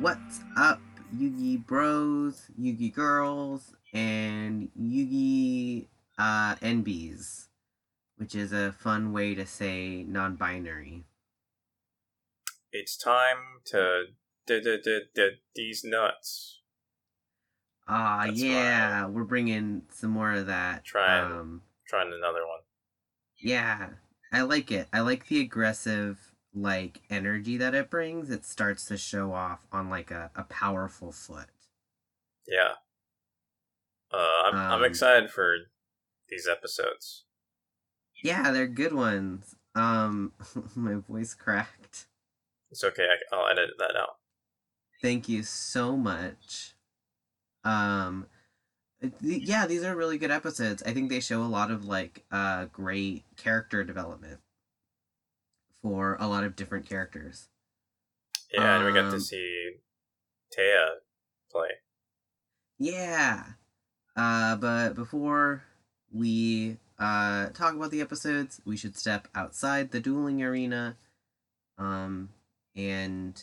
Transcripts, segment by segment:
What's up, Yugi bros, Yugi girls, and Yugi uh, NBs, which is a fun way to say non binary. It's time to d d d d these nuts. Ah, That's yeah, we're bringing some more of that. Trying, Um, Trying another one. yeah, I like it. I like the aggressive like energy that it brings. It starts to show off on like a, a powerful foot. Yeah. Uh, I'm I'm Um, excited for these episodes. Yeah, they're good ones. Um, my voice cracked. It's okay. I, I'll edit that out. Thank you so much. Um, yeah, these are really good episodes. I think they show a lot of like uh great character development for a lot of different characters. Yeah, and we got to Um, see Taya play. Yeah. Uh, but before we uh talk about the episodes, we should step outside the dueling arena. Um, and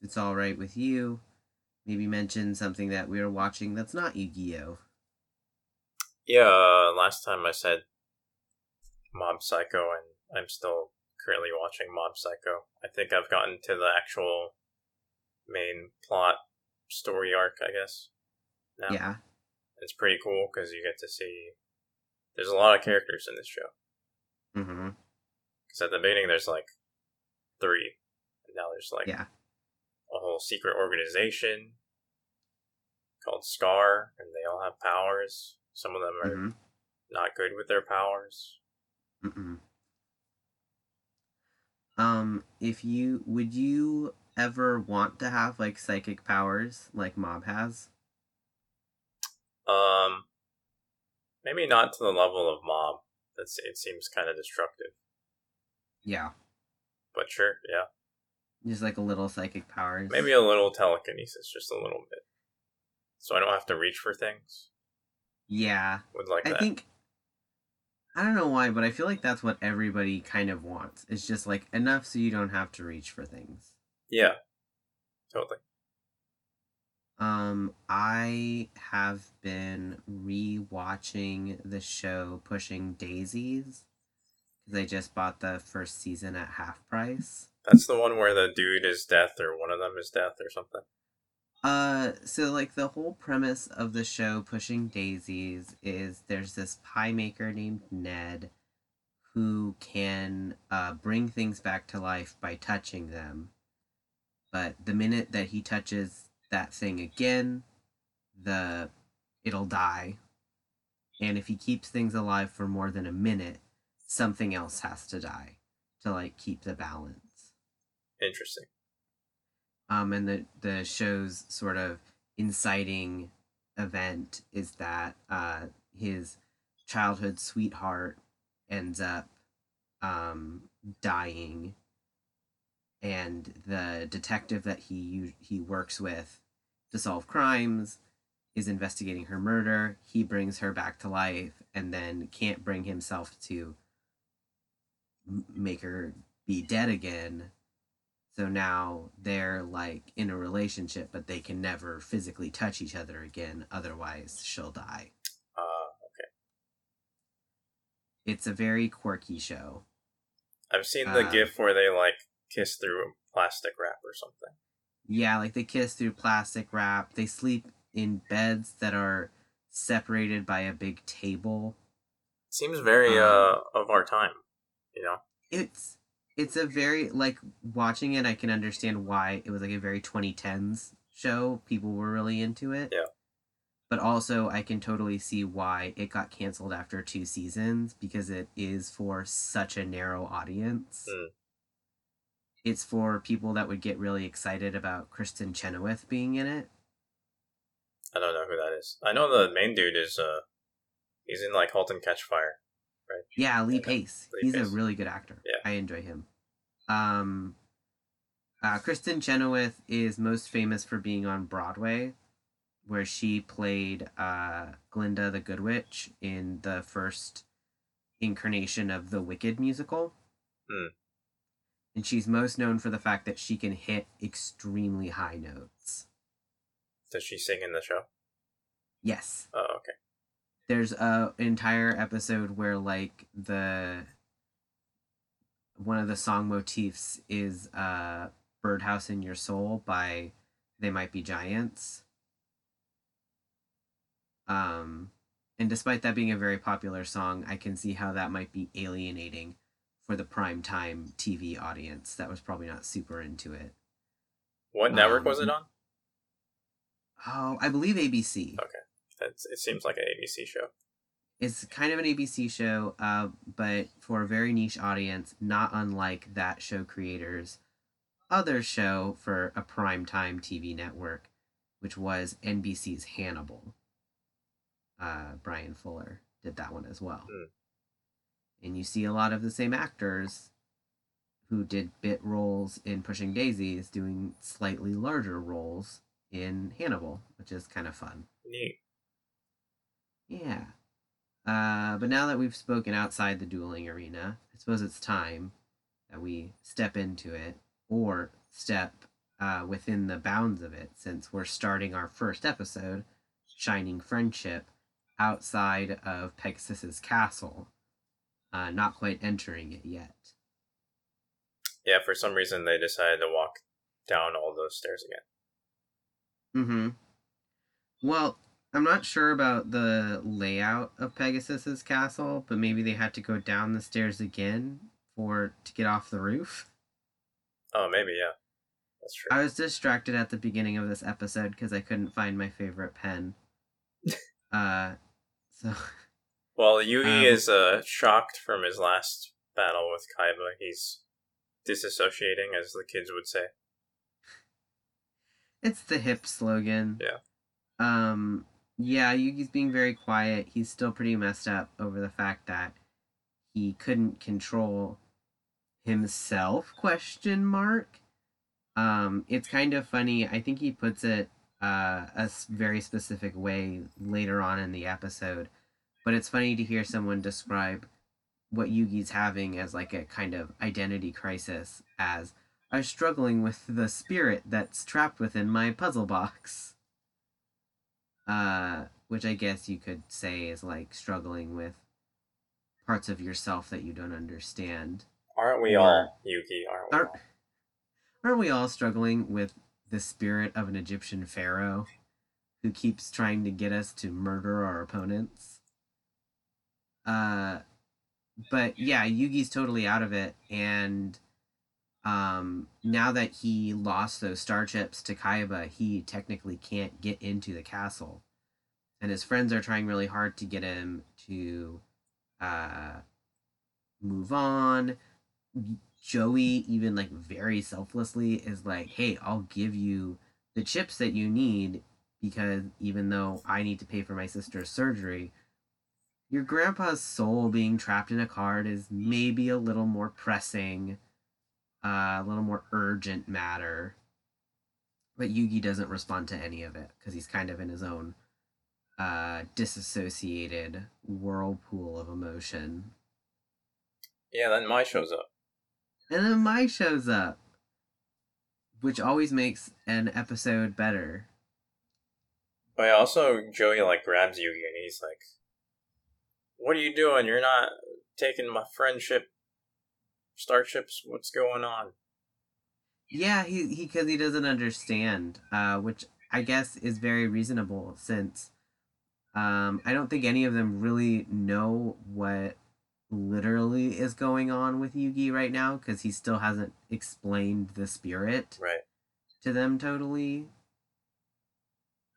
if it's all right with you, maybe mention something that we are watching that's not Yu-Gi-Oh. Yeah, uh, last time I said Mob Psycho, and I'm still currently watching Mob Psycho. I think I've gotten to the actual main plot story arc, I guess. Now. Yeah. It's pretty cool because you get to see. There's a lot of characters in this show. Mm-hmm. Because at the beginning, there's like three. And now there's like Yeah. a whole secret organization called SCAR, and they all have powers. Some of them are Mm-hmm. not good with their powers. Mm-mm. Um, if you would you ever want to have like psychic powers like Mob has? Um, maybe not to the level of Mob. That's it seems kind of destructive, Yeah. but sure, yeah. Just like a little psychic powers. Maybe a little telekinesis, just a little bit, so I don't have to reach for things. Yeah. Would like I that. think I don't know why, but I feel like that's what everybody kind of wants. It's just like enough so you don't have to reach for things. Yeah, totally. Um, I have been rewatching the show Pushing Daisies because I just bought the first season at half price. That's the one where the dude is death, or one of them is death, or something. Uh, so like the whole premise of the show Pushing Daisies is there's this pie maker named Ned who can uh, bring things back to life by touching them. But the minute that he touches that thing again, the it'll die. And if he keeps things alive for more than a minute, something else has to die to like keep the balance Interesting. Um, and the the show's sort of inciting event is that uh, his childhood sweetheart ends up um, dying, and the detective that he he works with to solve crimes is investigating her murder. He brings her back to life, and then can't bring himself to make her be dead again so now they're like in a relationship, but they can never physically touch each other again. Otherwise, she'll die. Uh, okay. It's a very quirky show. I've seen the Uh, gif where they like kiss through a plastic wrap or something. Yeah, like they kiss through plastic wrap. They sleep in beds that are separated by a big table. Seems very Um, uh of our time, you know. It's it's a very like watching it. I can understand why it was like a very 2010s show. People were really into it. Yeah. But also, I can totally see why it got canceled after two seasons because it is for such a narrow audience. Mm. It's for people that would get really excited about Kristin Chenoweth being in it. I don't know who that is. I know the main dude is uh he's in like *Halt and Catch Fire*. right? Yeah, Lee Pace. Lee He's Pace. a really good actor. I enjoy him. Um, uh, Kristin Chenoweth is most famous for being on Broadway, where she played uh, Glinda the Good Witch in the first incarnation of the Wicked musical. Hmm. and she's most known for the fact that she can hit extremely high notes. Does she sing in the show? Yes. Oh, okay. There's a entire episode where like the one of the song motifs is uh Birdhouse in Your Soul by They Might Be Giants. Um and despite that being a very popular song, I can see how that might be alienating for the prime time TV audience that was probably not super into it. What network Um, was it on? Oh, I believe ABC. Okay. That's, it seems like an ABC show. It's kind of an ABC show, uh, but for a very niche audience, not unlike that show creators' other show for a primetime TV network, which was NBC's Hannibal. Uh, Bryan Fuller did that one as well. Hmm. And you see a lot of the same actors who did bit roles in Pushing Daisies doing slightly larger roles in Hannibal, which is kind of fun. Neat. Yeah. Uh, but now that we've spoken outside the dueling arena, I suppose it's time that we step into it or step uh, within the bounds of it since we're starting our first episode, Shining Friendship, outside of Pegasus's castle, uh, not quite entering it yet. Yeah, for some reason they decided to walk down all those stairs again. Mm hmm. Well, I'm not sure about the layout of Pegasus's castle, but maybe they had to go down the stairs again for to get off the roof. Oh, maybe, yeah. That's true. I was distracted at the beginning of this episode because I couldn't find my favorite pen. uh, so Well, Yugi Um, is uh, shocked from his last battle with Kaiba. He's disassociating, as the kids would say. it's the hip slogan. Yeah. Um. Yeah, Yugi's being very quiet. He's still pretty messed up over the fact that he couldn't control himself? Question mark. Um, it's kind of funny. I think he puts it uh, a very specific way later on in the episode, but it's funny to hear someone describe what Yugi's having as like a kind of identity crisis as I'm struggling with the spirit that's trapped within my puzzle box. Uh, which I guess you could say is like struggling with parts of yourself that you don't understand. Aren't we Or- all Yugi? Aren't we Aren't, all? aren't we all struggling with the spirit of an Egyptian pharaoh who keeps trying to get us to murder our opponents? Uh, but yeah, Yugi's totally out of it, and um, now that he lost those star chips to Kaiba, he technically can't get into the castle, and his friends are trying really hard to get him to uh, move on. Joey, even like very selflessly, is like, hey, I'll give you the chips that you need because even though I need to pay for my sister's surgery, your grandpa's soul being trapped in a card is maybe a little more pressing, uh, a little more urgent matter. But Yugi doesn't respond to any of it because he's kind of in his own uh, disassociated whirlpool of emotion. Yeah, then Mai shows up. And then Mai shows up, which always makes an episode better. But also, Joey like grabs Yugi and he's like, "What are you doing? You're not taking my friendship starships. What's going on?" Yeah, he he because he doesn't understand, uh, which I guess is very reasonable since um, I don't think any of them really know what literally is going on with Yugi right now because he still hasn't explained the spirit Right. to them totally.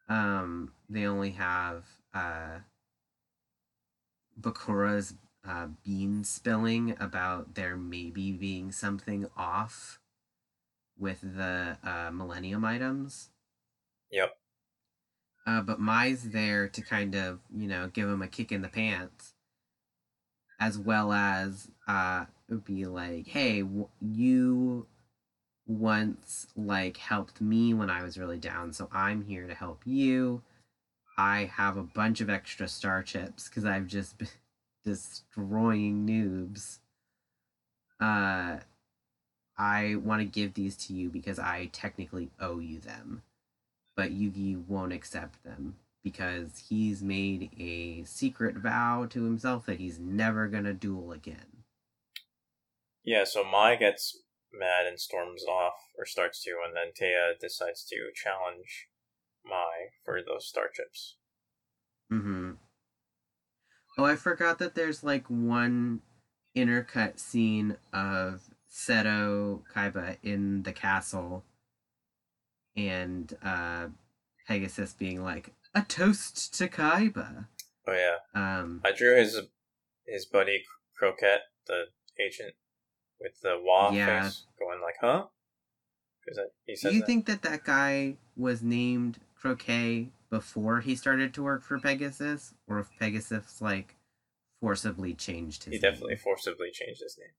Um, they only have uh, Bakura's uh, bean spilling about there maybe being something off with the uh, Millennium items. Yep. Uh, but Mai's there to kind of, you know, give him a kick in the pants, as well as uh, be like, hey, w- you once like helped me when I was really down, so I'm here to help you. I have a bunch of extra star chips because I've just been destroying noobs. Uh, I want to give these to you because I technically owe you them. But Yugi won't accept them because he's made a secret vow to himself that he's never going to duel again. Yeah, so Mai gets mad and storms off, or starts to, and then Taya decides to challenge Mai for those star chips. Mm-hmm. Oh, I forgot that there's like one intercut scene of Seto Kaiba in the castle and uh Pegasus being like, a toast to Kaiba. Oh yeah. Um I drew his his buddy Croquet, the agent, with the wah Yeah. face, going like, "Huh?" He do you that. think that that guy was named Croquet before he started to work for Pegasus or if Pegasus like forcibly changed his name. he name? definitely forcibly changed his name.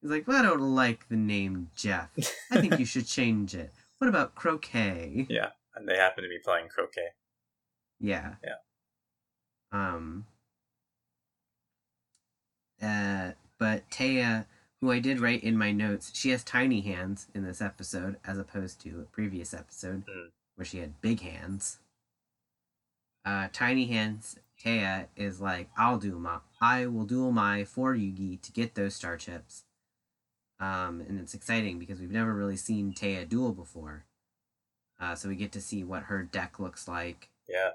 He's like, well, I don't like the name Jeff. I think you should change it. What about Croquet? Yeah, and they happen to be playing croquet. Yeah. Yeah. Um. Uh, but Taya, who I did write in my notes, she has tiny hands in this episode, as opposed to a previous episode Mm. where she had big hands. Uh, tiny hands. Taya is like, I'll do my, I will duel Mai for Yugi to get those star chips. Um, and it's exciting because we've never really seen Taya duel before. Uh, so we get to see what her deck looks like Yeah,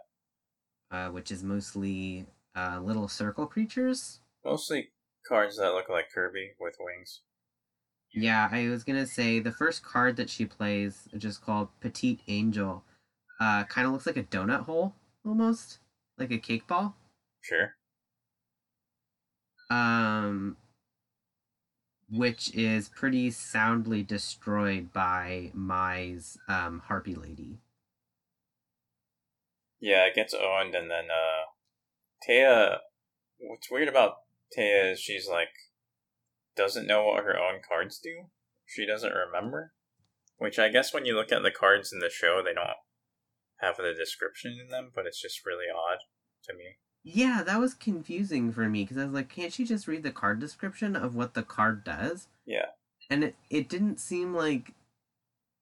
uh, which is mostly uh, little circle creatures. mostly cards that look like Kirby with wings. Yeah, I was gonna say the first card that she plays, just called Petite Angel, uh, kind of looks like a donut hole almost, like a cake ball. Sure. Um, which is pretty soundly destroyed by Mai's um, Harpy Lady. Yeah, it gets owned, and then uh, Taya. What's weird about Taya is she's like doesn't know what her own cards do. She doesn't remember, which I guess when you look at the cards in the show, they don't have the description in them, but it's just really odd to me. Yeah, that was confusing for me because I was like, can't she just read the card description of what the card does? Yeah, and it, it didn't seem like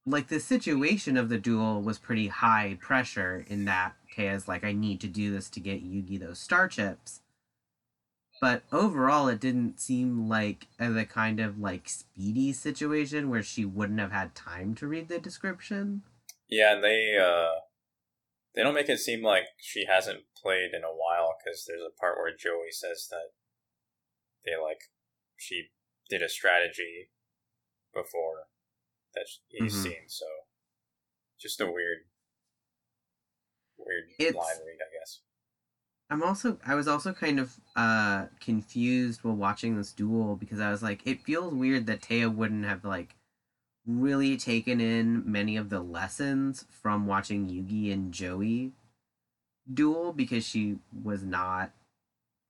like the situation of the duel was pretty high pressure in that Taya's like I need to do this to get Yugi those star chips. But overall it didn't seem like the kind of like speedy situation where she wouldn't have had time to read the description. yeah, and they uh, they don't make it seem like she hasn't played in a while because there's a part where Joey says that they like she did a strategy before that he's Mhm. seen, so just a weird, weird It's- line read, I guess. I'm also I was also kind of uh confused while watching this duel because I was like it feels weird that Taya wouldn't have like really taken in many of the lessons from watching Yugi and Joey duel because she was not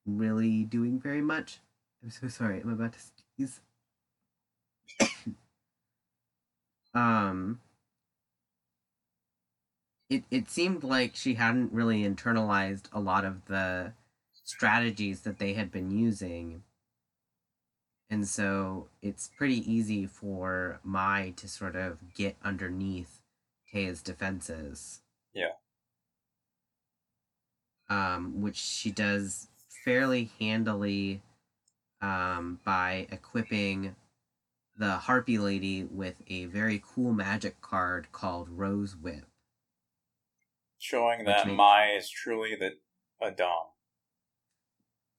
really doing very much. I'm so sorry. I'm about to sneeze. um it it seemed like she hadn't really internalized a lot of the strategies that they had been using. And so it's pretty easy for Mai to sort of get underneath Taya's defenses. Yeah. Um, which she does fairly handily um, by equipping the Harpy Lady with a very cool magic card called Rose Whip. Showing that makes- Mai is truly the a dom.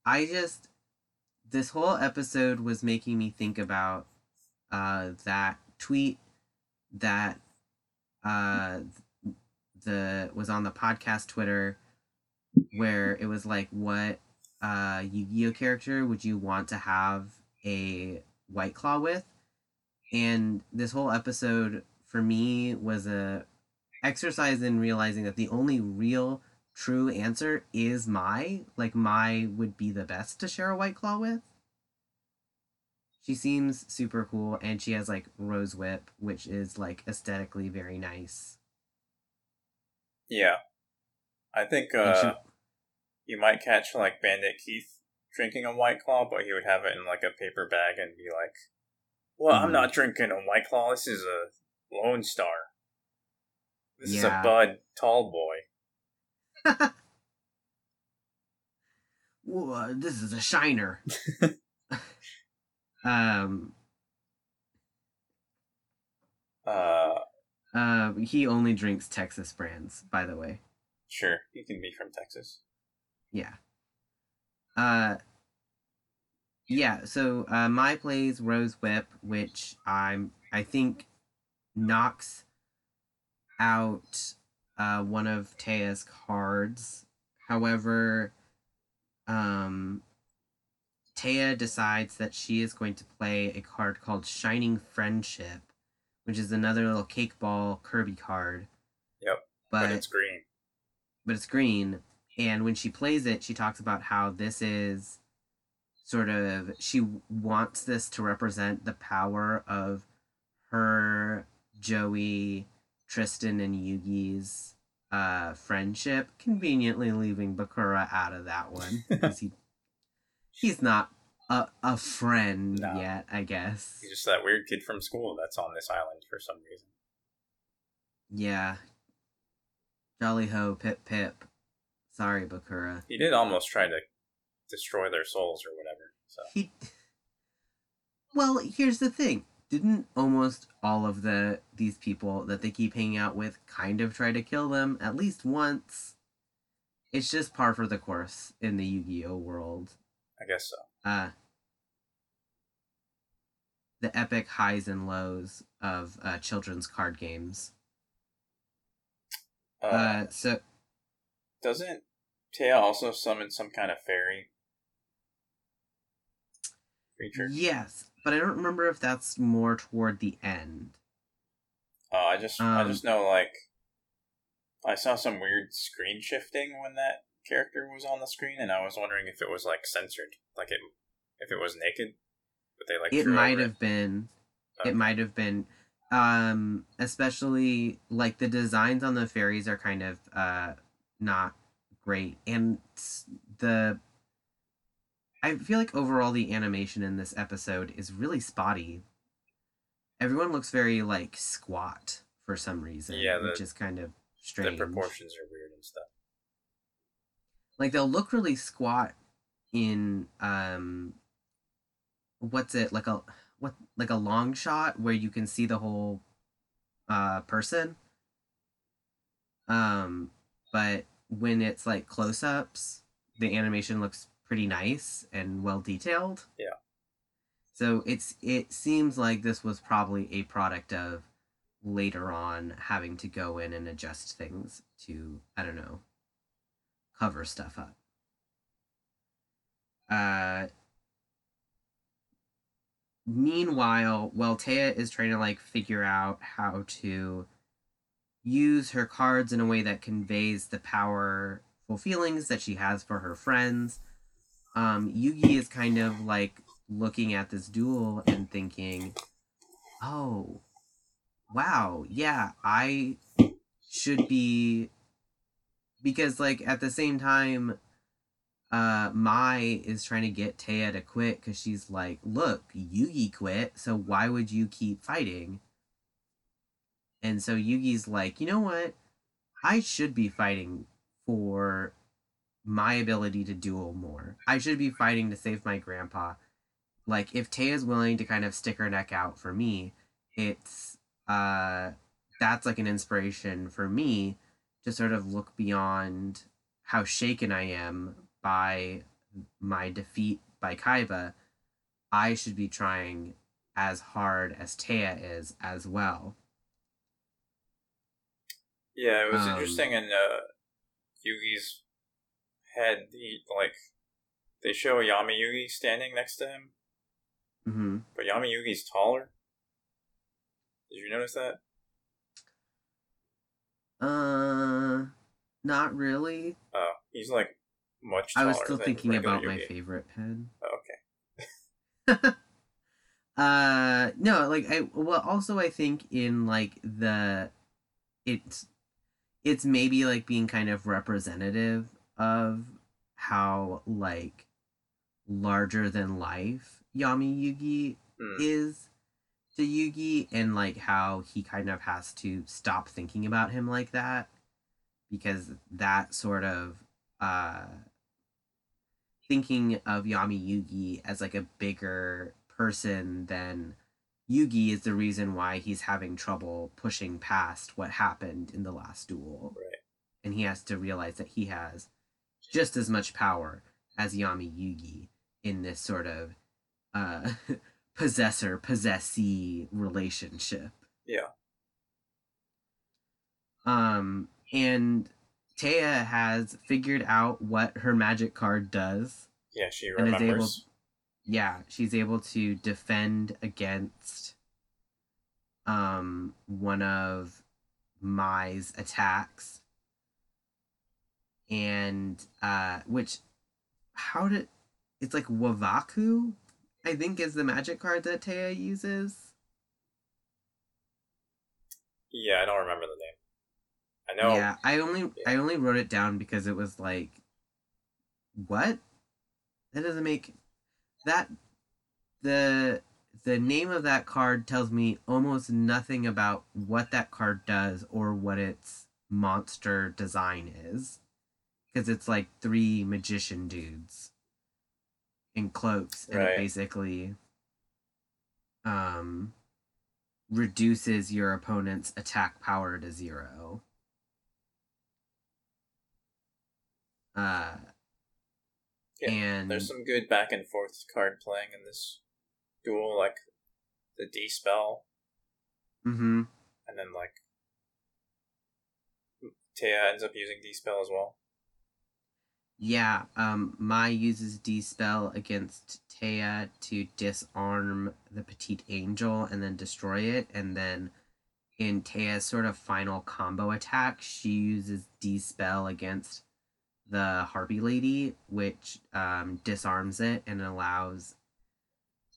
I just this whole episode was making me think about uh that tweet that uh the was on the podcast Twitter where it was like what uh Yu-Gi-Oh character would you want to have a white claw with? And this whole episode for me was a exercise in realizing that the only real true answer is Mai. Like Mai would be the best to share a white claw with. She seems super cool and she has like rose whip, which is like aesthetically very nice. Yeah, I think uh, she- you might catch like Bandit Keith drinking a White Claw, but he would have it in like a paper bag and be like, Well, I'm Mhm. not drinking a White Claw. This is a Lone Star. This is a Bud Tall Boy. Whoa, this is a shiner. um, Uh, uh, he only drinks Texas brands, by the way. sure. You can be from Texas. Yeah. Uh, yeah. So uh, Mai plays Rose Whip, which I'm I think knocks out uh, one of Taya's cards. However, um, Taya decides that she is going to play a card called Shining Friendship, which is another little cake ball Kirby card. Yep, But, but it's green. but it's green. And when she plays it, she talks about how this is sort of she wants this to represent the power of her, Joey, Tristan, and Yugi's uh, friendship. Conveniently leaving Bakura out of that one because he he's not a a friend No. yet. I guess. He's just that weird kid from school that's on this island for some reason. Yeah. Jolly ho, pip pip. Sorry, Bakura. He did almost try to destroy their souls or whatever. So He. Well, here's the thing. Didn't almost all of the these people that they keep hanging out with kind of try to kill them at least once? It's just par for the course in the Yu-Gi-Oh world. I guess so. Uh the epic highs and lows of uh, children's card games. Uh, Uh, so doesn't Taya also summon some kind of fairy creature? yes, but I don't remember if that's more toward the end. Oh, I just I Um, just know like I saw some weird screen shifting when that character was on the screen, and I was wondering if it was like censored, like it if it was naked, but they like it might have been Okay. it might have been um especially like the designs on the fairies are kind of uh not great and the i feel like overall the animation in this episode is really spotty everyone looks very like squat for some reason Yeah, the- which is kind of strange. The proportions are weird and stuff. like they'll look really squat in um what's it like a what like a long shot where you can see the whole uh person um but when it's like close-ups the animation looks pretty nice and well detailed Yeah. so it's it seems like this was probably a product of later on having to go in and adjust things to i don't know cover stuff up. Uh, meanwhile, while Taya is trying to like figure out how to use her cards in a way that conveys the powerful feelings that she has for her friends, um, Yugi is kind of like looking at this duel and thinking, "Oh, wow, yeah, I should be because like at the same time uh mai is trying to get taya to quit because she's like look yugi quit so why would you keep fighting? And so yugi's like you know what? I should be fighting for my ability to duel more. I should be fighting to save my grandpa. Like if taya's willing to kind of stick her neck out for me it's uh that's like an inspiration for me to sort of look beyond how shaken I am by my defeat by Kaiba, I should be trying as hard as Taya is as well. Yeah, it was Um, interesting in uh, Yugi's head. He like they show Yami Yugi standing next to him, hmm but Yami Yugi's taller. Did you notice that? Uh, not really. Oh, he's like much. I was still thinking about my favorite pen. Oh, okay. uh no like i well also i think in like the it's it's maybe like being kind of representative of how like larger than life yami yugi Hmm. is to Yugi and like how he kind of has to stop thinking about him like that because that sort of uh thinking of Yami Yugi as like a bigger person than Yugi is the reason why he's having trouble pushing past what happened in the last duel. Right. And he has to realize that he has just as much power as Yami Yugi in this sort of uh possessor possessee relationship. Yeah. Um and Taya has figured out what her magic card does. Yeah, she And is able- remembers. Yeah, she's able to defend against um one of Mai's attacks. And uh which how did it's like Waboku, I think is the magic card that Taya uses. Yeah, I don't remember the name. I know. Yeah, I only I only wrote it down because it was like what? That doesn't make that the the name of that card tells me almost nothing about what that card does or what its monster design is. Cuz it's like three magician dudes in cloaks and Right. it basically um reduces your opponent's attack power to zero. Uh, Yeah, and There's some good back and forth card playing in this duel, like the De-Spell, hmm and then like Taya ends up using De-Spell as well. Yeah, um, Mai uses De-Spell against Taya to disarm the petite angel and then destroy it, and then in Taya's sort of final combo attack, she uses De-Spell against the Harpy Lady, which um, disarms it and allows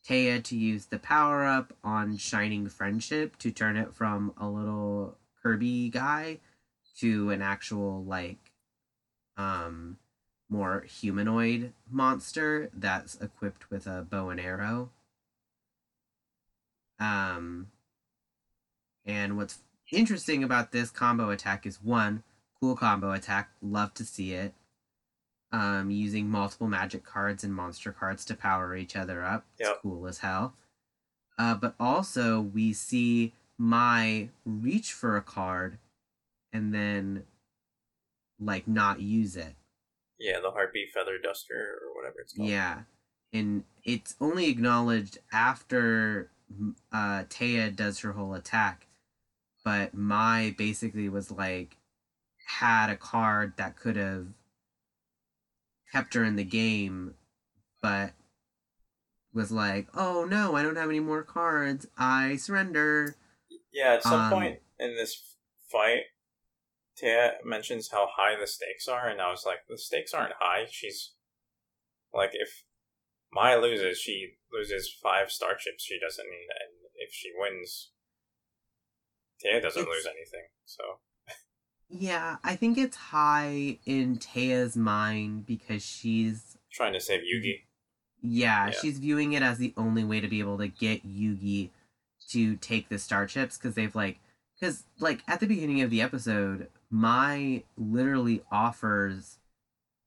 Taya to use the power up on Shining Friendship to turn it from a little Kirby guy to an actual like um more humanoid monster that's equipped with a bow and arrow. Um and what's interesting about this combo attack is one, cool combo attack, love to see it. Um using multiple magic cards and monster cards to power each other up. It's cool as hell. Uh but also we see Mai reach for a card and then like not use it. Yeah, the Harpy Feather Duster or whatever it's called. Yeah. And it's only acknowledged after uh Taya does her whole attack. But Mai basically was like had a card that could have kept her in the game, but was like, "Oh no, I don't have any more cards. I surrender." Yeah, at some Um, point in this fight, Taya mentions how high the stakes are, and I was like, the stakes aren't high. She's like, if Maya loses, she loses five star chips she doesn't need, and if she wins, Taya doesn't It's- lose anything. So Yeah, I think it's high in Taya's mind because she's trying to save Yugi. Yeah, Yeah. she's viewing it as the only way to be able to get Yugi to take the star chips because they've like, because like at the beginning of the episode, Mai literally offers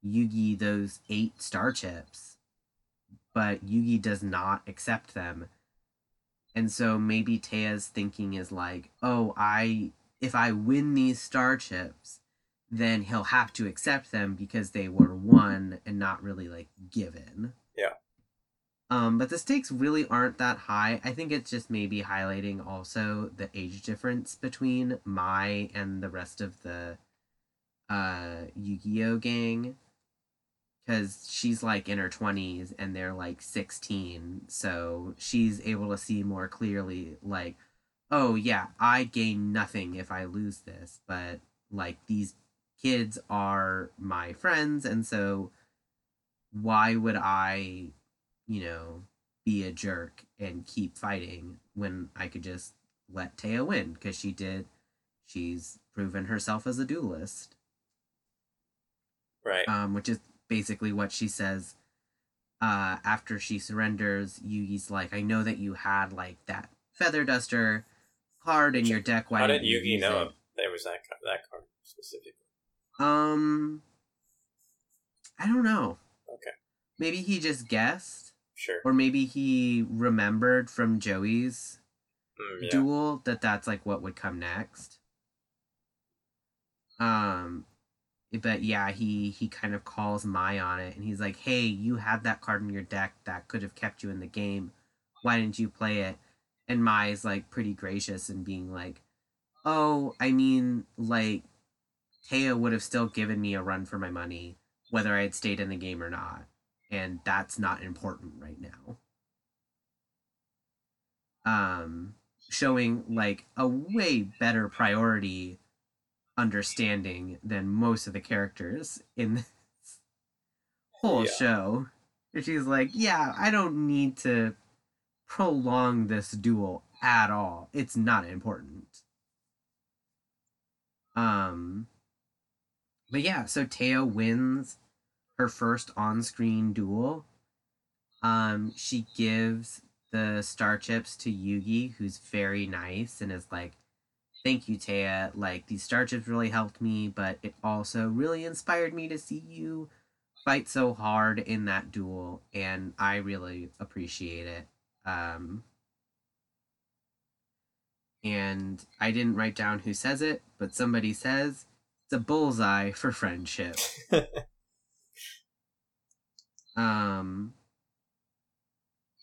Yugi those eight star chips, but Yugi does not accept them. And so maybe Taya's thinking is like, oh, I if I win these star chips, then he'll have to accept them because they were won and not really like given. Um, but the stakes really aren't that high. I think it's just maybe highlighting also the age difference between Mai and the rest of the uh Yu-Gi-Oh gang. Cause she's like in her twenties and they're like sixteen, so she's able to see more clearly like, oh yeah, I gain nothing if I lose this, but like these kids are my friends and so why would I, you know, be a jerk and keep fighting when I could just let Taya win because she did she's proven herself as a duelist. Right. Um, which is basically what she says uh after she surrenders, Yugi's like, I know that you had like that feather duster card in your deck. Why How didn't you Yugi know it? there was that ca- that card specifically? Um, I don't know. Okay, Maybe he just guessed, sure. or maybe he remembered from Joey's Mm, yeah. duel that that's like what would come next. Um, but yeah, he he kind of calls Mai on it, and he's like, "Hey, you had that card in your deck that could have kept you in the game. Why didn't you play it?" And Mai's like pretty gracious and being like, "Oh, I mean, like, Taya would have still given me a run for my money, whether I had stayed in the game or not, and that's not important right now." Um, showing like a way better priority understanding than most of the characters in this whole Yeah. show. And She's like, yeah, I don't need to prolong this duel at all. It's not important. Um, but yeah, so Teo wins her first on-screen duel. Um, she gives the star chips to Yugi, who's very nice and is like, "Thank you, Taya. Like these star chips really helped me, but it also really inspired me to see you fight so hard in that duel, and I really appreciate it." Um, and I didn't write down who says it, but somebody says it's a bullseye for friendship. Um,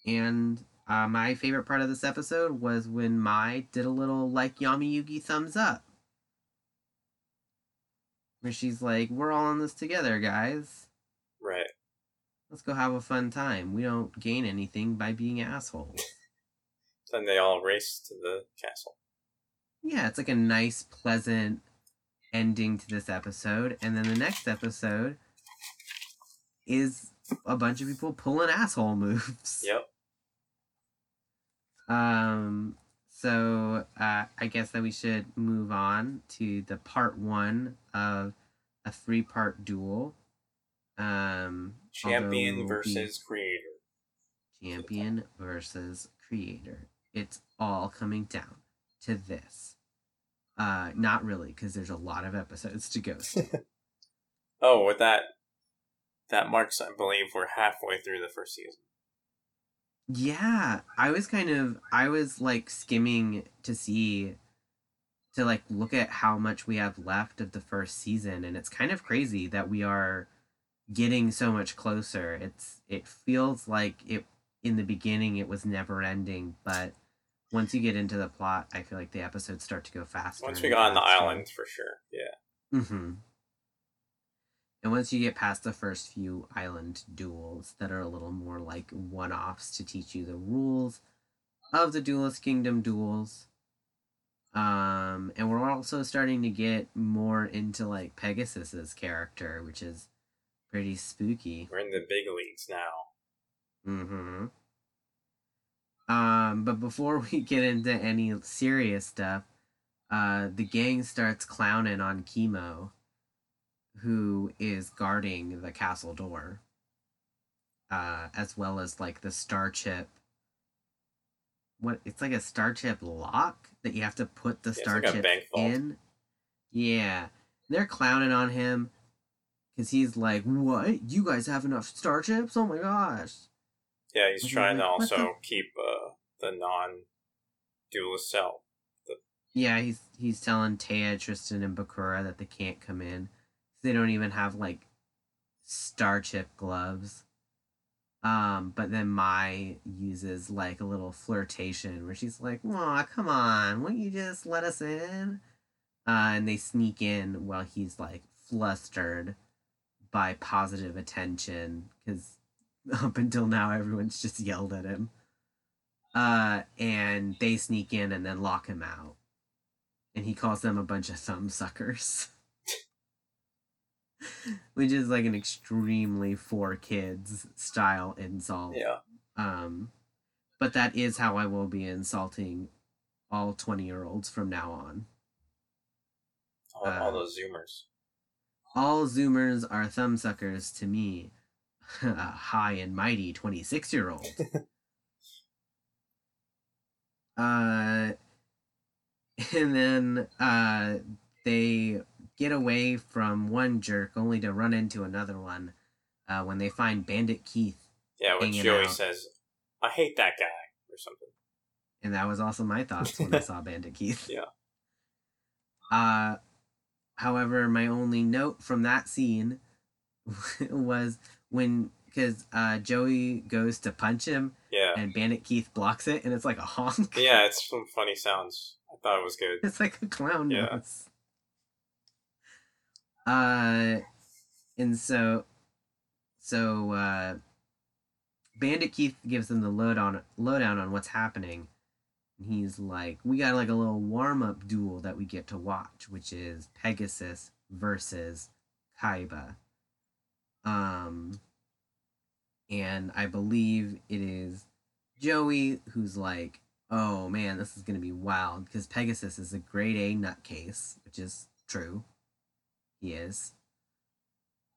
and uh, my favorite part of this episode was when Mai did a little like Yami Yugi thumbs up. Where she's like, We're all in this together, guys. right. Let's go have a fun time. We don't gain anything by being assholes. Then they all race to the castle. yeah, it's like a nice, pleasant ending to this episode. And then the next episode is a bunch of people pulling asshole moves. Yep. Um, so uh, I guess that we should move on to the part one of a three part duel. Um, Champion we'll versus creator. champion versus creator. It's all coming down to this. Uh, not really, because there's a lot of episodes to go through. Oh, with that, that marks, I believe, we're halfway through the first season. Yeah, I was kind of I was like skimming to see to like look at how much we have left of the first season and it's kind of crazy that we are getting so much closer. It's it feels like it in the beginning it was never ending, but once you get into the plot, I feel like the episodes start to go faster. Once we got on the island, for sure. Yeah. Mm-hmm. And once you get past the first few island duels that are a little more like one offs to teach you the rules of the Duelist Kingdom duels. Um, and we're also starting to get more into like Pegasus's character, which is pretty spooky. We're in the big leagues now. Mm-hmm. Um, but before we get into any serious stuff, uh, the gang starts clowning on Kemo, who is guarding the castle door, uh, as well as like the star chip. What it's like a star chip lock that you have to put the it's star like chip in. Yeah, they're clowning on him because he's like, "What? You guys have enough star chips? Oh my gosh!" Yeah, he's Mhm, trying to like, what also the- keep uh, the non-duelist cell. Yeah, he's he's telling Taya, Tristan, and Bakura that they can't come in. They don't even have like star chip gloves. Um, but then Mai uses like a little flirtation where she's like, "Aw, come on, won't you just let us in?" Uh, and they sneak in while he's like flustered by positive attention because up until now everyone's just yelled at him. Uh, and they sneak in and then lock him out and he calls them a bunch of thumb suckers. Which is like an extremely for kids style insult. Yeah. Um but that is how I will be insulting all 20 year olds from now on. All, Uh, all those zoomers. All Zoomers are thumb suckers to me. a high and mighty 26 year old. Uh, and then uh, they get away from one jerk only to run into another one uh, when they find Bandit Keith. Yeah, when Joey out. says, "I hate that guy" or something. And that was also my thoughts when I saw Bandit Keith. Yeah. Uh, however, my only note from that scene was when because uh, Joey goes to punch him Yeah, and Bandit Keith blocks it, and it's like a honk. yeah, it's some funny sounds. I thought it was good. It's like a clown Yeah. nose. Uh, and so, so uh, Bandit Keith gives them the load on lowdown on what's happening. And he's like, "We got like a little warm up duel that we get to watch, which is Pegasus versus Kaiba." Um, and I believe it is Joey who's like, oh man, this is gonna be wild because Pegasus is a grade A nutcase, which is true. He is.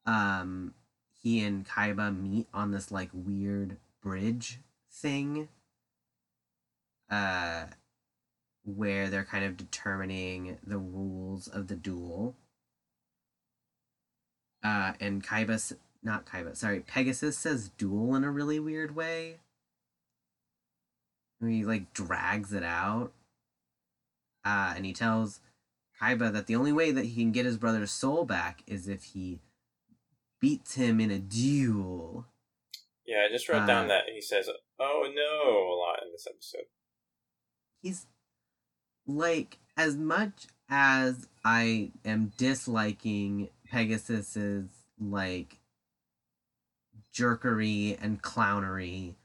Um, he and Kaiba meet on this like weird bridge thing. Uh, where they're kind of determining the rules of the duel. Uh, and Kaiba, not Kaiba, sorry, Pegasus says duel in a really weird way he like drags it out. Uh, and he tells Kaiba that the only way that he can get his brother's soul back is if he beats him in a duel. Yeah, I just wrote Uh, down that he says, "Oh no" a lot in this episode. He's like as much as I am disliking Pegasus's like jerkery and clownery,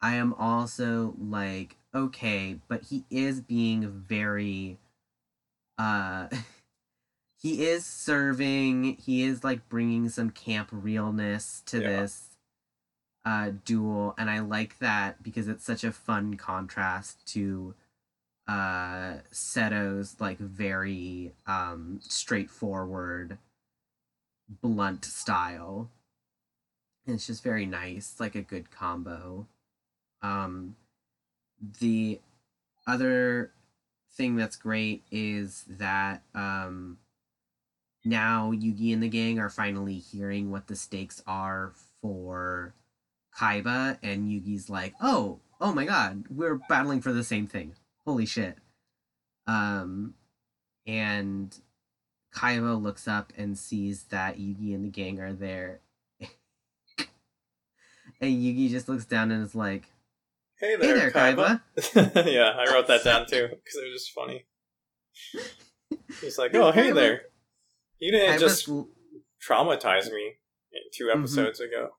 I am also like okay, but he is being very uh he is serving, he is like bringing some camp realness to Yeah. this uh duel and I like that because it's such a fun contrast to uh Seto's like very um straightforward blunt style. And it's just very nice, like a good combo. Um the other thing that's great is that um now Yugi and the gang are finally hearing what the stakes are for Kaiba and Yugi's like, "Oh, oh my god, we're battling for the same thing. Holy shit." Um and Kaiba looks up and sees that Yugi and the gang are there. and Yugi just looks down and is like, Hey "Hey there, there, Kaiba." yeah, I wrote that down too because it was just funny. He's like, "Oh, hey Kaiba." there." You didn't just traumatize me two Mhm. episodes ago.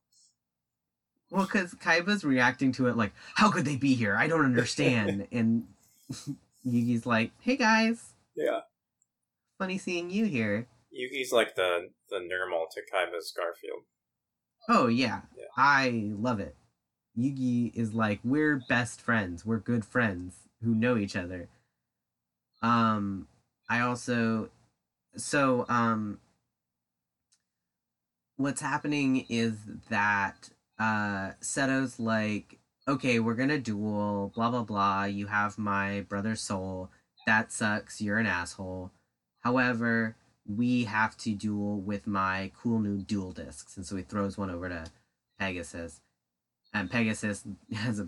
Well, because Kaiba's reacting to it like, how could they be here? I don't understand. and Yugi's like, hey guys, Yeah, funny seeing you here. Yugi's like the the normal to Kaiba's Garfield. Oh, yeah, Yeah. I love it. Yugi is like, we're best friends. We're good friends who know each other. Um, I also, so, um, what's happening is that uh Seto's like, okay, we're gonna duel, blah blah blah. You have my brother's soul. That sucks, you're an asshole. However, we have to duel with my cool new duel discs. And so he throws one over to Pegasus. And Pegasus has a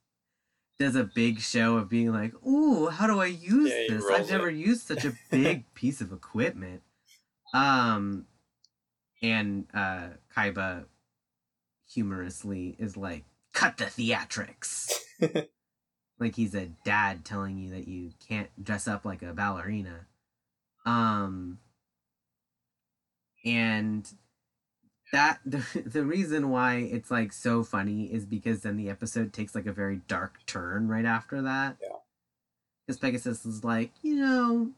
does a big show of being like, ooh, how do I use Yeah, this? I've never it." used such a big piece of equipment. Um and uh Kaiba humorously is like, cut the theatrics. like he's a dad telling you that you can't dress up like a ballerina. Um and that the, the reason why it's like so funny is because then the episode takes like a very dark turn right after that. Yeah. Because Pegasus is like, you know,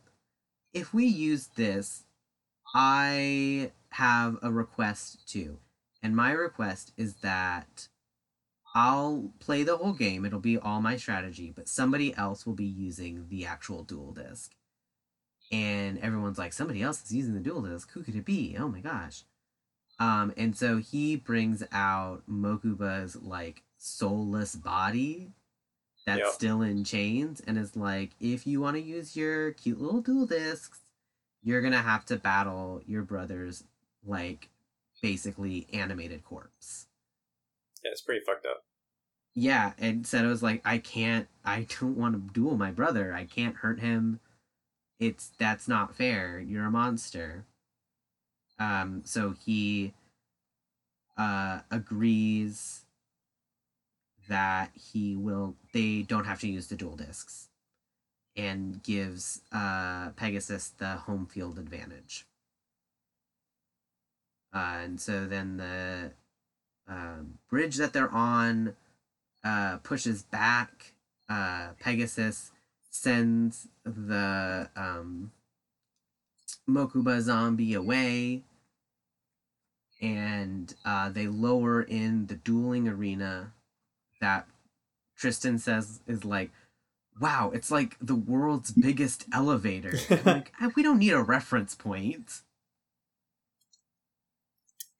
if we use this, I have a request too. And my request is that I'll play the whole game. It'll be all my strategy, but somebody else will be using the actual duel disc. And everyone's like, somebody else is using the duel disc. Who could it be? Oh my gosh. Um, and so he brings out Mokuba's like soulless body that's Yep. still in chains and is like, if you want to use your cute little duel discs, you're gonna have to battle your brother's like basically animated corpse. Yeah, it's pretty fucked up. Yeah, and said it was like, I can't I don't want to duel my brother. I can't hurt him. It's that's not fair. You're a monster. Um, so he uh agrees that he will they don't have to use the duel discs and gives uh Pegasus the home field advantage. Uh, and so then the um, bridge that they're on uh, pushes back. Uh, Pegasus sends the um, Mokuba zombie away, and uh, they lower in the dueling arena that Tristan says is like, wow, it's like the world's biggest elevator. Like, "Ah, we don't need a reference point.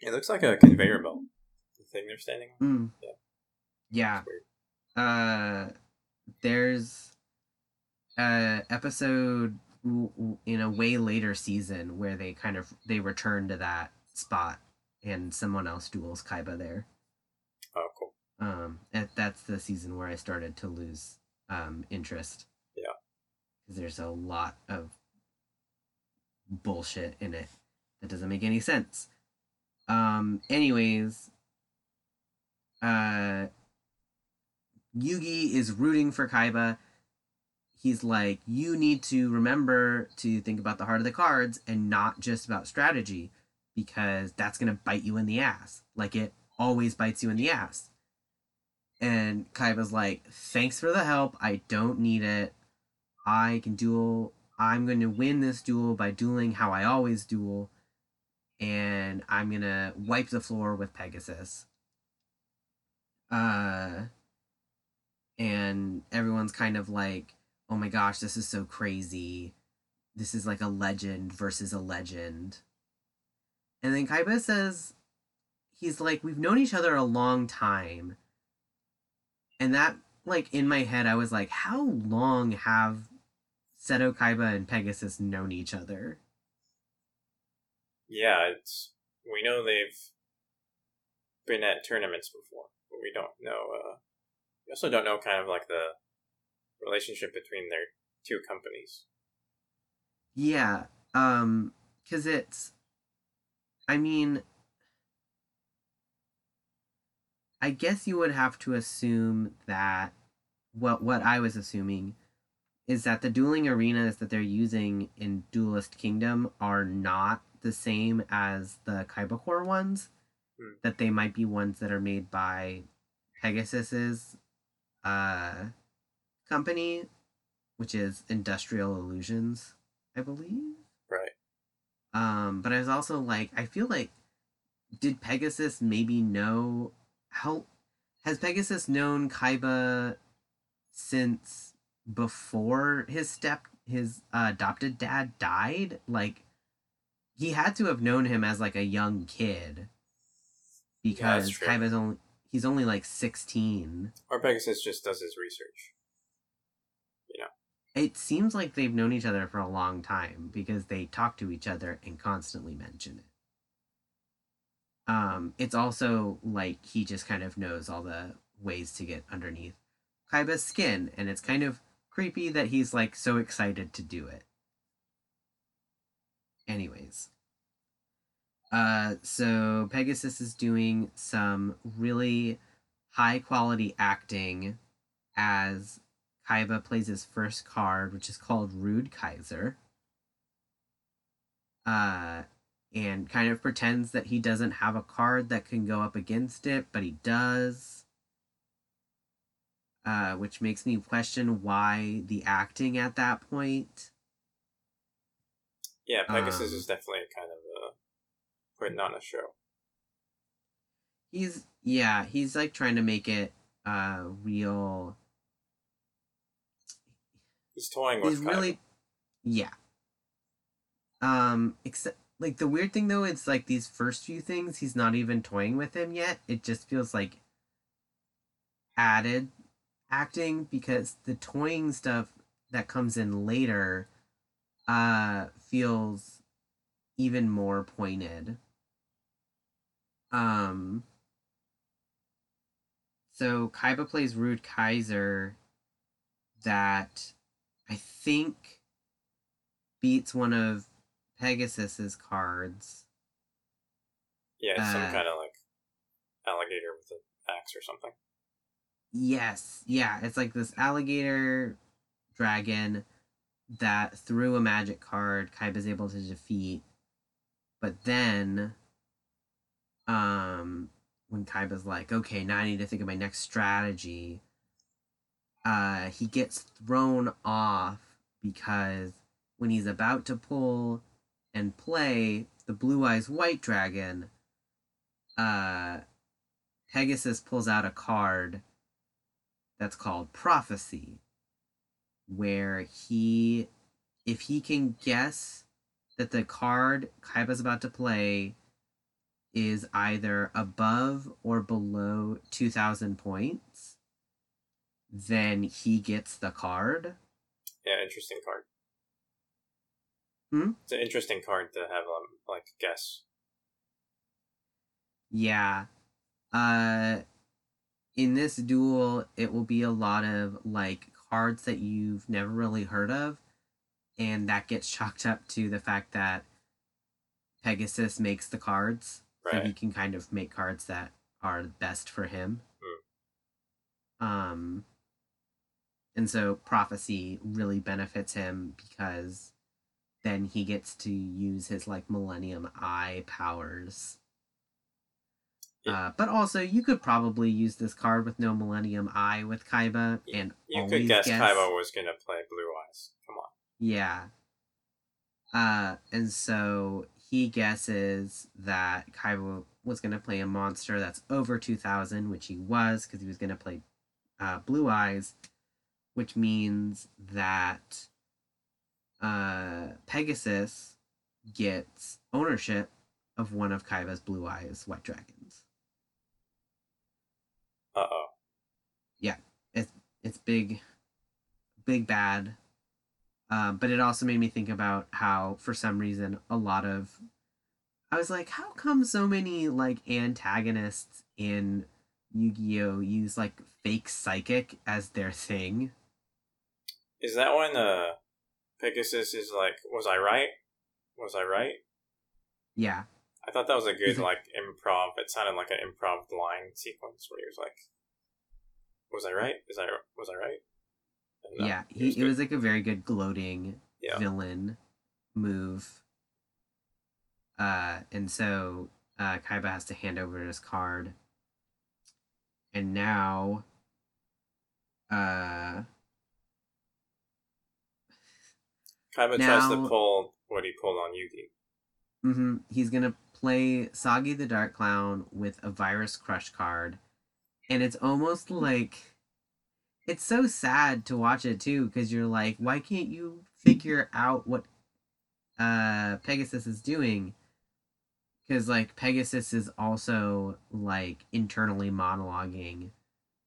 It looks like a conveyor belt. The thing they're standing on. Mm. Yeah. Yeah. Uh there's a episode w- w- in a way later season where they kind of they return to that spot and someone else duels kaiba there Oh, cool. um and that's the season where i started to lose um interest Yeah. because there's a lot of bullshit in it that doesn't make any sense um anyways uh Yugi is rooting for Kaiba. He's like, you need to remember to think about the heart of the cards and not just about strategy because that's going to bite you in the ass. Like it always bites you in the ass. And Kaiba's like, thanks for the help. I don't need it. I can duel. I'm going to win this duel by dueling how I always duel. And I'm going to wipe the floor with Pegasus. Uh, and everyone's kind of like, oh my gosh, this is so crazy. This is like a legend versus a legend. And then Kaiba says, he's like, we've known each other a long time. And that, like, in my head, I was like, how long have Seto Kaiba and Pegasus known each other? Yeah, it's we know they've been at tournaments before, but we don't know. Uh, we also don't know kind of like the relationship between their two companies. Yeah, um, cause it's, I mean, I guess you would have to assume that what what I was assuming is that the dueling arenas that they're using in Duelist Kingdom are not the same as the Kaiba ones. Hmm. That they might be ones that are made by Pegasus's uh company, which is Industrial Illusions, I believe. Right. Um, but I was also like, I feel like, did Pegasus maybe know how? Has Pegasus known Kaiba since before his step, his uh, adopted dad died? Like, he had to have known him as like a young kid, because true. Kaiba's only he's only like sixteen. Or Pegasus just does his research. It seems like they've known each other for a long time because they talk to each other and constantly mention it. Um, it's also like he just kind of knows all the ways to get underneath Kaiba's skin, and it's kind of creepy that he's like so excited to do it. Anyways. Uh, so Pegasus is doing some really high quality acting as Kaiba plays his first card, which is called Rude Kaiser. Uh, and kind of pretends that he doesn't have a card that can go up against it, but he does. Uh, which makes me question why the acting at that point. Yeah, Pegasus Um, is definitely kind of uh, putting on a show. He's yeah, he's like trying to make it uh real. He's toying with He's Kaiba. really yeah. Um, except like the weird thing though, it's like these first few things he's not even toying with him yet. It just feels like added acting because the toying stuff that comes in later uh feels even more pointed. Um so Kaiba plays Rude Kaiser that I think beats one of Pegasus's cards. Yeah, it's some Uh, kind of like alligator with an axe or something. Yes, yeah, it's like this alligator dragon that through a magic card Kaiba's able to defeat. But then um when Kaiba's like, okay, now I need to think of my next strategy, uh he gets thrown off because when he's about to pull and play the blue eyes white dragon, uh Pegasus pulls out a card that's called prophecy where he if he can guess that the card Kaiba's about to play is either above or below 2000 points then he gets the card Yeah, interesting card. Hmm? It's an interesting card to have um like guess. yeah uh in this duel it will be a lot of like cards that you've never really heard of and that gets chalked up to the fact that pegasus makes the cards so he can kind of make cards that are best for him um and so prophecy really benefits him because then he gets to use his like millennium eye powers Yeah. uh, but also you could probably use this card with no millennium eye with kaiba and You could guess, guess Kaiba was gonna play Blue Eyes. Come on. yeah. Uh, and so he guesses that Kaiba was going to play a monster that's over 2000, which he was because he was going to play uh, Blue Eyes, which means that uh, Pegasus gets ownership of one of Kaiba's Blue Eyes White Dragons. Uh oh. Yeah, it's it's big big bad uh, but it also made me think about how for some reason a lot of i was like how come so many like antagonists in yu-gi-oh use like fake psychic as their thing Is that when uh Pegasus is like, was I right? Was I right? yeah I thought that was a good like improv. It sounded like an improv line sequence where he was like, "Was I right? Is I was I right?" And, uh, yeah it he, it was like a very good gloating Yeah. villain move uh and so uh kaiba has to hand over his card and now uh Kaiba tries to now- pull what he pulled on Yugi. Mm-hmm. He's gonna play Saggi the Dark Clown with a Virus Crush card, and it's almost like it's so sad to watch it too because you're like, why can't you figure out what uh Pegasus is doing? Because like Pegasus is also like internally monologuing.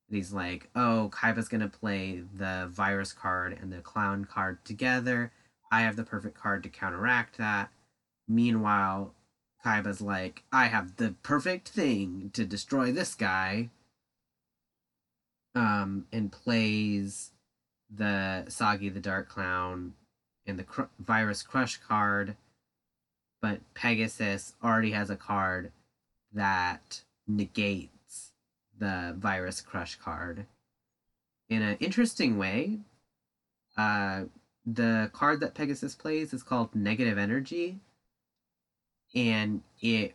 He's like, oh, Kaiba's gonna play the virus card and the clown card together. I have the perfect card to counteract that. Meanwhile, Kaiba's like, I have the perfect thing to destroy this guy. Um, and plays the Saggi the Dark Clown and the cr- Virus Crush card. But Pegasus already has a card that negates the Virus Crush card. In an interesting way, uh, the card that Pegasus plays is called Negative Energy, and it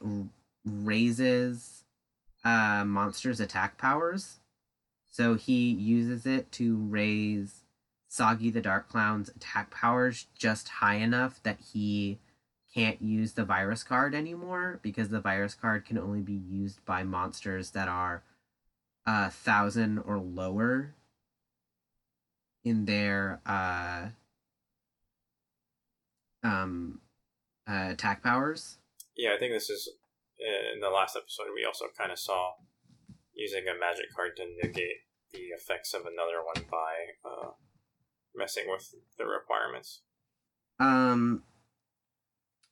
raises uh, monsters' attack powers. So he uses it to raise Saggi the Dark Clown's attack powers just high enough that he can't use the virus card anymore because the virus card can only be used by monsters that are a thousand or lower in their uh um uh, attack powers. Yeah, I think this is in the last episode. We also kind of saw using a magic card to negate the effects of another one by uh, messing with the requirements. Um.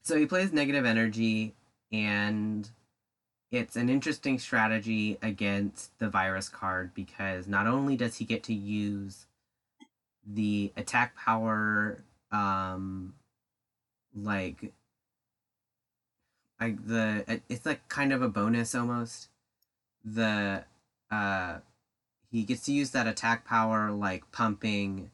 So he plays negative energy, and it's an interesting strategy against the virus card because not only does he get to use the attack power, um, like like the it's like kind of a bonus almost. The uh, he gets to use that attack power like pumping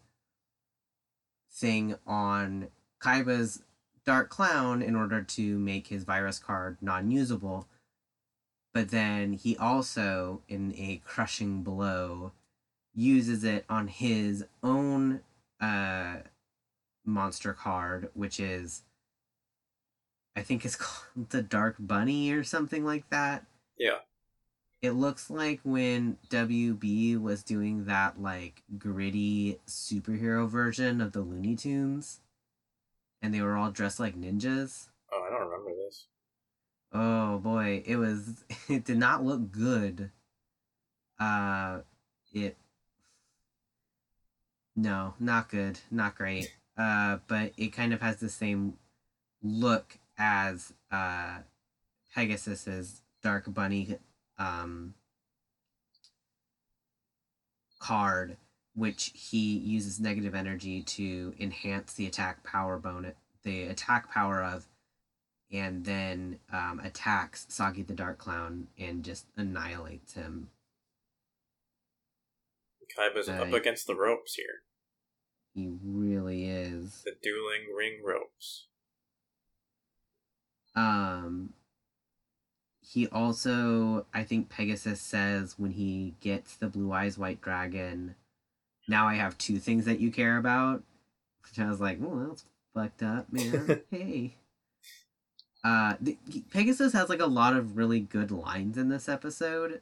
thing on Kaiba's Dark Clown in order to make his virus card non usable. But then he also, in a crushing blow, uses it on his own uh, monster card, which is, I think it's called the Dark Bunny or something like that. Yeah. It looks like when WB was doing that like gritty superhero version of the Looney Tunes and they were all dressed like ninjas. Oh, I don't remember this. Oh boy, it was it did not look good. Uh it No, not good, not great. Uh but it kind of has the same look as uh Pegasus's Dark Bunny um card which he uses negative energy to enhance the attack power bonus, the attack power of, and then um, attacks Saggi the Dark Clown and just annihilates him. Kaiba's uh, up against the ropes here. He really is. The dueling ring ropes. Um, he also, I think Pegasus says when he gets the Blue Eyes White Dragon now I have two things that you care about. Which I was like, well, that's fucked up, man. hey. Uh, the, Pegasus has like a lot of really good lines in this episode.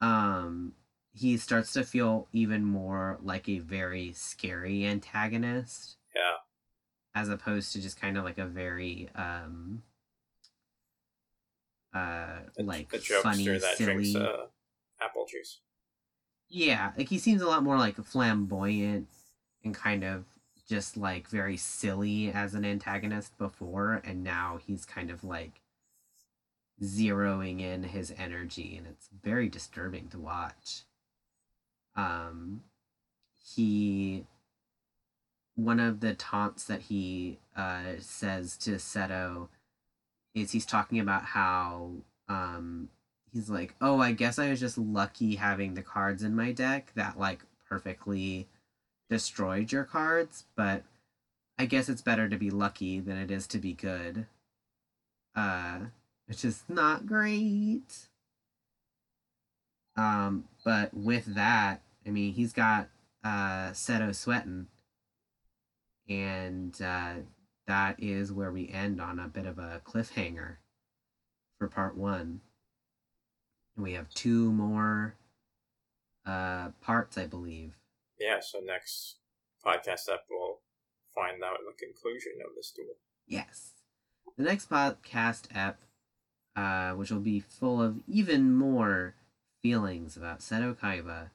Um, he starts to feel even more like a very scary antagonist. Yeah. As opposed to just kind of like a very um uh like a funny, that silly. drinks uh, apple juice. Yeah, like he seems a lot more like flamboyant and kind of just like very silly as an antagonist before, and now he's kind of like zeroing in his energy, and it's very disturbing to watch. Um, he one of the taunts that he uh, says to Seto is he's talking about how um, he's like, "Oh, I guess I was just lucky having the cards in my deck that like perfectly destroyed your cards, but I guess it's better to be lucky than it is to be good." Uh, which is not great. Um, but with that, I mean, he's got uh Seto sweating, and uh, that is where we end on a bit of a cliffhanger for part one. And we have two more uh, parts, I believe. Yeah, so next podcast up, we'll find out the conclusion of this duel. Yes. The next podcast app, uh, which will be full of even more feelings about Seto Kaiba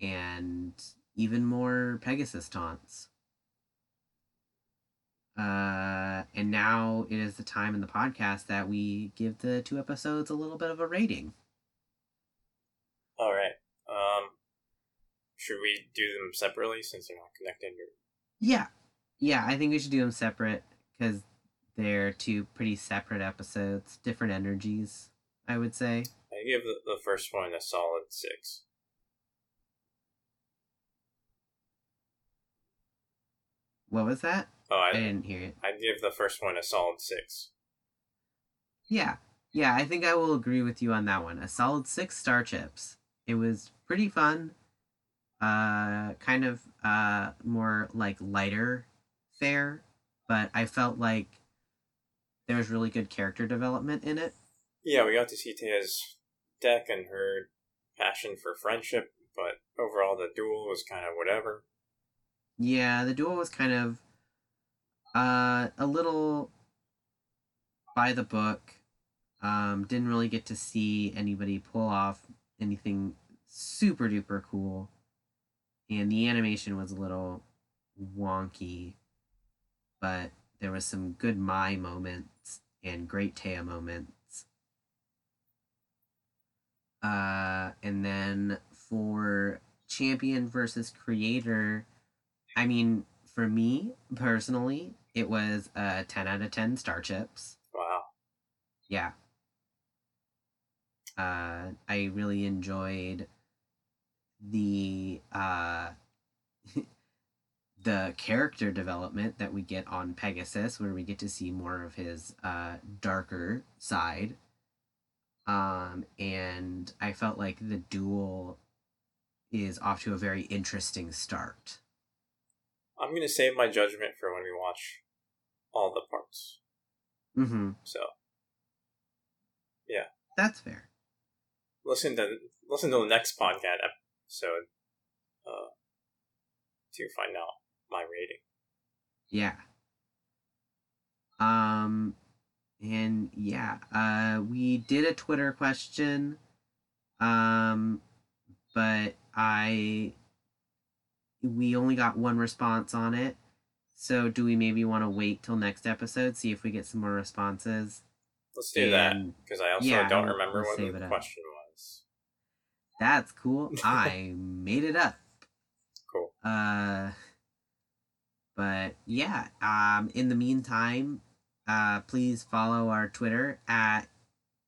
and even more Pegasus taunts. Uh, and now it is the time in the podcast that we give the two episodes a little bit of a rating. All right. Um, should we do them separately since they're not connected? Or... Yeah, yeah. I think we should do them separate because they're two pretty separate episodes, different energies. I would say. I give the, the first one a solid six. What was that? Oh, I, I didn't hear it. I'd give the first one a solid six. Yeah. Yeah, I think I will agree with you on that one. A solid six star chips. It was pretty fun. Uh kind of uh more like lighter fare, but I felt like there was really good character development in it. Yeah, we got to see Téa's deck and her passion for friendship, but overall the duel was kind of whatever. Yeah, the duel was kind of uh, a little by the book. Um, didn't really get to see anybody pull off anything super duper cool. And the animation was a little wonky, but there was some good Mai moments and great Téa moments. Uh, and then for champion versus creator, I mean, for me personally, it was a 10 out of 10 star chips. Wow. Yeah. Uh, I really enjoyed the uh, the character development that we get on Pegasus, where we get to see more of his uh, darker side. Um, and I felt like the duel is off to a very interesting start. I'm gonna save my judgment for when we watch all the parts. Mm-hmm. So, yeah, That's fair. listen to listen to the next podcast episode uh, to find out my rating. Yeah. Um and yeah, uh we did a Twitter question. Um but I we only got one response on it. So do we maybe want to wait till next episode see if we get some more responses? Let's do that because I also yeah, don't remember what the question was. That's cool. I made it up. Cool. Uh, but yeah. Um, in the meantime, uh, please follow our Twitter at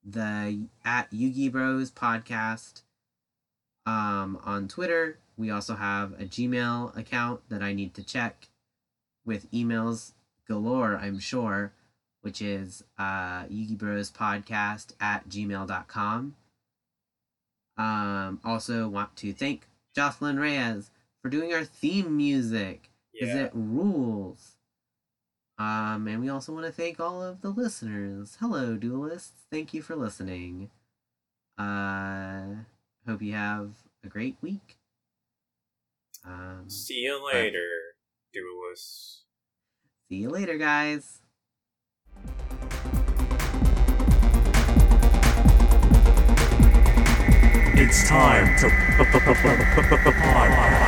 the at Yugi Bros podcast. Um, on Twitter, we also have a Gmail account that I need to check with emails galore. I'm sure, which is uh, Yugi Bros podcast at gmail.com. Um, also want to thank Jocelyn Reyes for doing our theme music because Yeah. it rules. Um, and we also want to thank all of the listeners. Hello, duelists. Thank you for listening. Uh, hope you have a great week. Um, See you later, duelists. see you later, guys. It's time to pod.